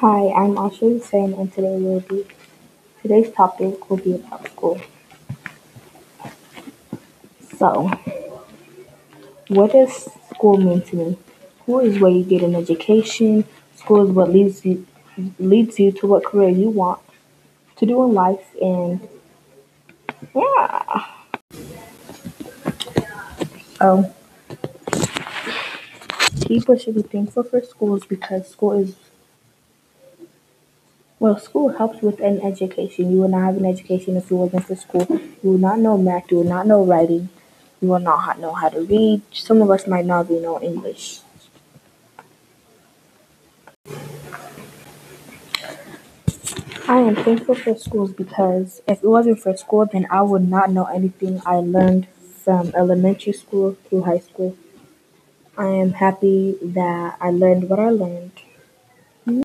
Hi, I'm Ashley Hussein, and today will be today's topic will be about school. So, what does school mean to me? School is where you get an education. School is what leads you leads you to what career you want to do in life, and yeah. So, people should be thankful for schools because school is Well, school helps with an education. You will not have an education if it wasn't for school. You will not know math. You will not know writing. You will not know how to read. Some of us might not even know English. I am thankful for schools because if it wasn't for school, then I would not know anything I learned from elementary school through high school. I am happy that I learned what I learned